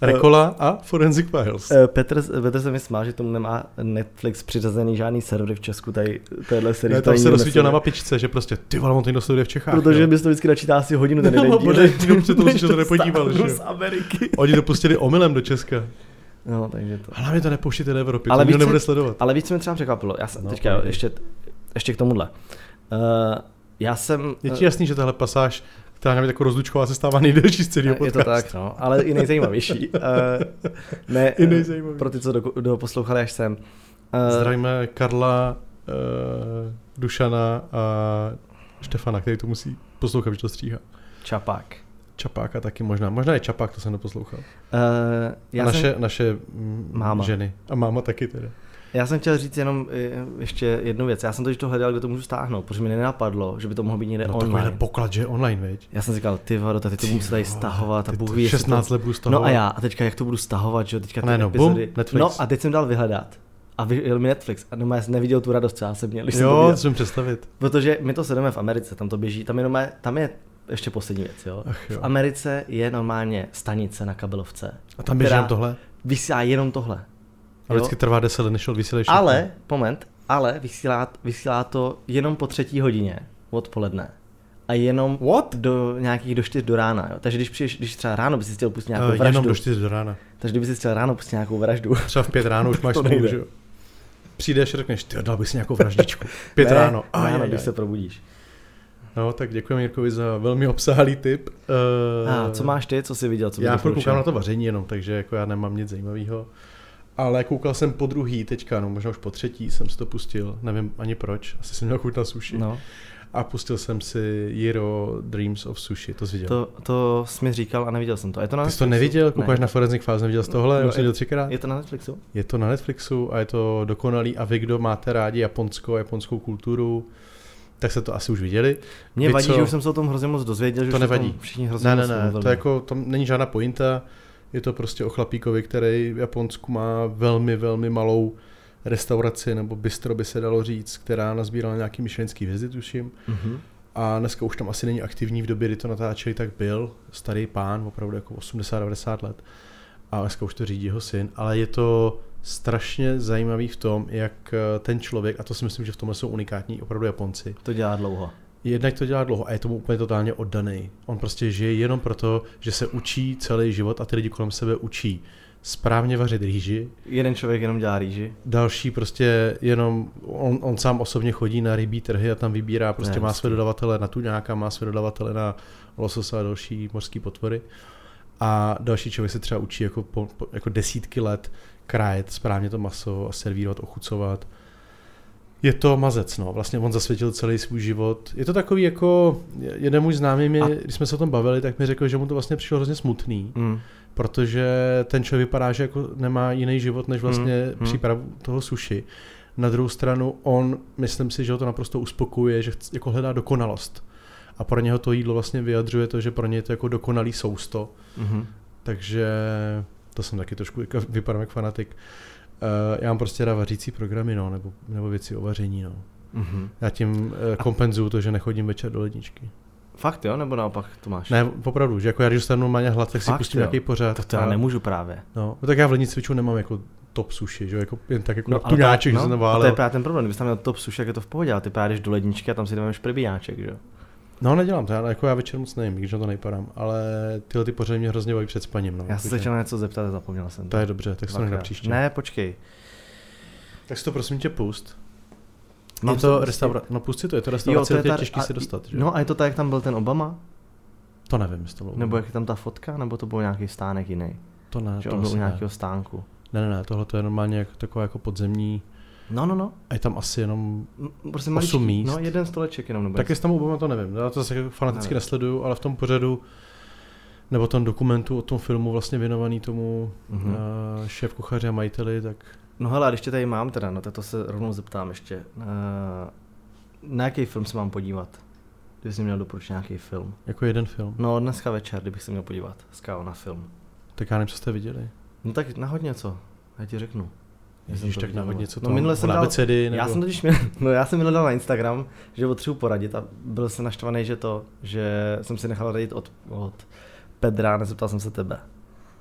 Rekola a Forensic Files. Eh, Petr, Petr se mi smál, že tomu nemá Netflix přiřazený žádný servery v Česku, tady téhle série. Ne, tam se rozsvítil na mapičce, že prostě ty vole, on to sleduje v Čechách. Protože jo. bys to vždycky načítá asi hodinu ten jeden no, díl. No, to musíš to nepodíval, že z Ameriky. Oni to pustili omylem do Česka. No, takže to. Hlavně to nepouštěte do Evropy, ale to víc nebude sledovat. Ale víc, co mě třeba překvapilo, já jsem, no, teďka, ještě, ještě k tomuhle. Uh, já jsem... Je ti jasný, že tahle pasáž která mě jako rozlučková se stává nejdelší z celého podcastu. Je to tak, no, ale i nejzajímavější. uh, ne, I nejzajímavější. pro ty, co do, do poslouchali až sem. Uh, Zdravíme Karla, uh, Dušana a Štefana, který to musí poslouchat, že to stříhá. Čapák. Čapáka taky možná. Možná je Čapák, to jsem neposlouchal. Uh, já a naše, jsem... naše máma. ženy. A máma taky teda. Já jsem chtěl říct jenom eh, ještě jednu věc. Já jsem totiž to hledal, kde to můžu stáhnout, protože mi nenapadlo, že by to mohlo být někde No online. takovýhle poklad, že je online, viď? Já jsem říkal, ty vado, ty to musí tady stahovat a ty Bůh to ví, jestli 16 to... let budu stahovat. No a já, a teďka jak to budu stahovat, že jo, teďka ty Ne, no, epizody. Netflix. No a teď jsem dal vyhledat. A vyjel mi Netflix. A doma jsem neviděl tu radost, co já jsem měl, když jsem to Jo, viděl. to představit. Protože my to sledujeme v Americe, tam to běží, tam, jenom je, tam je ještě poslední věc, jo. Ach jo. V Americe je normálně stanice na kabelovce. A tam běží tohle? Vysílá jenom tohle. A vždycky trvá 10 let, než vysílej všechno. Ale, moment, ale vysílá, vysílá to jenom po třetí hodině odpoledne. A jenom What? do nějakých do 4 do rána. Jo. Takže když, přijdeš, když třeba ráno bys chtěl pustit nějakou Uh, vraždu, jenom do 4 do rána. takže kdyby si chtěl ráno pustit nějakou vraždu, Třeba v 5 ráno už máš To smůlu, že jo? Přijdeš a řekneš, ty dal bych si nějakou vraždičku. 5 ne, ráno. Aj, ráno, aj, když aj. se probudíš. No, tak děkujeme Jirkovi za velmi obsáhlý tip. Uh, A co máš ty, co jsi viděl, co Já furt koukám na to vaření jenom, takže jako já nemám nic zajímavého. Ale koukal jsem po druhý teďka, no možná už po třetí jsem si to pustil, nevím ani proč, asi jsem měl chuť na sushi. No, A pustil jsem si Jiro Dreams of Sushi, to jsi viděl. to, to jsi mi říkal a neviděl jsem to. Je to na Ty jsi to Netflixu? neviděl? Koukáš Ne. na Forensic Files, neviděl jsi tohle? No, viděl třikrát? Je to na Netflixu? Je to na Netflixu a je to dokonalý a vy, kdo máte rádi Japonsko a japonskou kulturu, tak se to asi už viděli. Mně Vy vadí, co? že už jsem se o tom hrozně moc dozvěděl, že To nevadí. všichni hrozně Ne, ne, moc ne, to jako, tam není žádná pointa, je to prostě o chlapíkovi, který v Japonsku má velmi, velmi malou restauraci, nebo bistro by se dalo říct, která nazbírala nějaký myšlenský hvězdy, tuším. Mhm. A dneska už tam asi není aktivní, v době, kdy to natáčeli, tak byl starý pán, opravdu jako 80-90 let. A dneska už to řídí jeho syn, ale je to strašně zajímavý v tom, jak eh, ten člověk, a to si myslím, že v tomhle jsou unikátní opravdu Japonci, To dělá dlouho. Jednak to dělá dlouho a je tomu úplně totálně oddaný. On prostě žije jenom proto, že se učí celý život a ty lidi kolem sebe učí správně vařit rýži. Jeden člověk jenom dělá rýži. Další prostě jenom, on, on sám osobně chodí na rybí trhy a tam vybírá, prostě Ne, má své dodavatele na tuňáka, má své dodavatele na lososa a další mořské potvory. A další člověk se třeba učí jako, po, po, jako desítky let krájet správně to maso a servírovat, ochucovat. Je to mazec, no. Vlastně on zasvětil celý svůj život. Je to takový jako, jeden můj známý mi, A- když jsme se o tom bavili, tak mi řekl, že mu to vlastně přišlo hrozně smutný, Mm. protože ten člověk vypadá, že jako nemá jiný život, než vlastně Hmm, hmm. přípravu toho suši. Na druhou stranu on, myslím si, že ho to naprosto uspokojuje, že chc- jako hledá dokonalost. A pro něho to jídlo vlastně vyjadřuje to, že pro něj je to jako dokonalý sousto. Mhm. Takže to jsem taky trošku jako vypadám jak fanatik. Uh, já mám prostě rád vařící programy, no, nebo, nebo věci o vaření, no. Mhm. Já tím uh, kompenzuju to, že nechodím večer do ledničky. Fakt jo, nebo naopak to máš? Ne, opravdu, že jako já když dostanu normálně hlad, tak si Fakt, pustím jo. nějaký pořád. Tak to já a- nemůžu právě. No, no, tak já v lednicviču nemám jako top sushi, že jo, jako jen tak jako no, tuňáček, že no, jsem a to je právě ten problém, kdybys tam měl top sushi, jak je to v pohodě, ale ty právě jdeš do ledničky a tam si dáváš prebijáček, že jo? No, nedělám to, já, jako já večer moc nevím, když na to nejpadám, ale tyhle ty pořady mě hrozně baví před spaním, no. Já jsem se chtěl něco zeptat a zapomněl jsem. To je dobře, tak se to příště. Ne, počkej. Tak si to prosím tě pust. Mám je se to restaurace, no pustit to, je to Jo, restaurace, je to je ta- těžký a- si dostat, že? No a je to tak, jak tam byl ten Obama? To nevím, jestli to bylo. Nebo jak je tam ta fotka? Nebo to byl nějaký stánek jiný? to ne, Že to on byl u asi ne. nějakého stánku. Ne, ne, ne, tohle to je normálně jako, taková jako podzemní, No, no, no. a je tam asi jenom, Prostě Osm maličký. míst. No, jeden stoleček jenom. Nebo tak jestli tam Obama to nevím, já to zase jako fanaticky Nevím. nesleduju, ale v tom pořadu, nebo tom dokumentu o tom filmu vlastně věnovaný tomu Mhm. uh, šéf kuchaře a majiteli, tak No hele, a když tě tady mám teda, no to se rovnou zeptám ještě. Uh, na jaký film se mám podívat? Kdybych si měl doporučit nějaký film. jako jeden film. No dneska večer, kdybych se měl podívat. Skáo na film. Tak já nevím, co jste viděli. No tak nahoď něco, já ti řeknu. To tak vole. něco No tam, minule jsem dal, abecedy, nebo... já jsem totiž měl, no já jsem minule dal na Instagram, že potřebuji poradit a byl jsem naštvaný, že to, že jsem si nechal radit od, od Pedra, nezeptal jsem se tebe.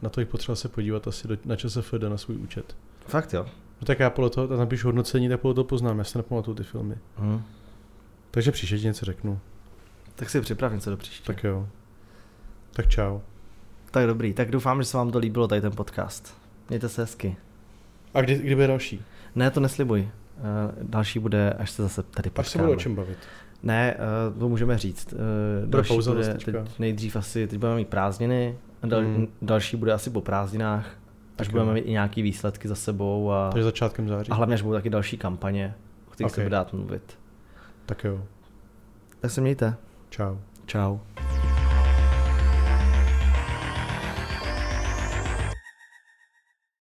Na to bych potřeboval se podívat asi do, na ČSFD na svůj účet. Fakt jo? No tak já podle toho tam napíšu hodnocení, tak podle toho poznám, já se nepamatuju ty filmy. Hm. Takže příště ti něco řeknu. Tak si připrav něco do příště. Tak jo. Tak čau. tak dobrý, tak doufám, že se vám to líbilo, tady ten podcast. Mějte se hezky. A kdy, kdy bude další? Ne, to neslibuj. Eh, Další bude, až se zase tady Až se potkáme. bude o čem bavit. Ne, eh, to můžeme říct. Eh, Další bude teďka. teď nejdřív asi, teď budeme mít prázdniny, a dal, Hmm. další bude asi po prázdninách, až Tak budeme jo. mít i nějaký výsledky za sebou a, Takže začátkem září. a hlavně až budou taky další kampaně, o kterých se Ok. bude dát mluvit. Tak jo. Tak se mějte. Čau. Čau.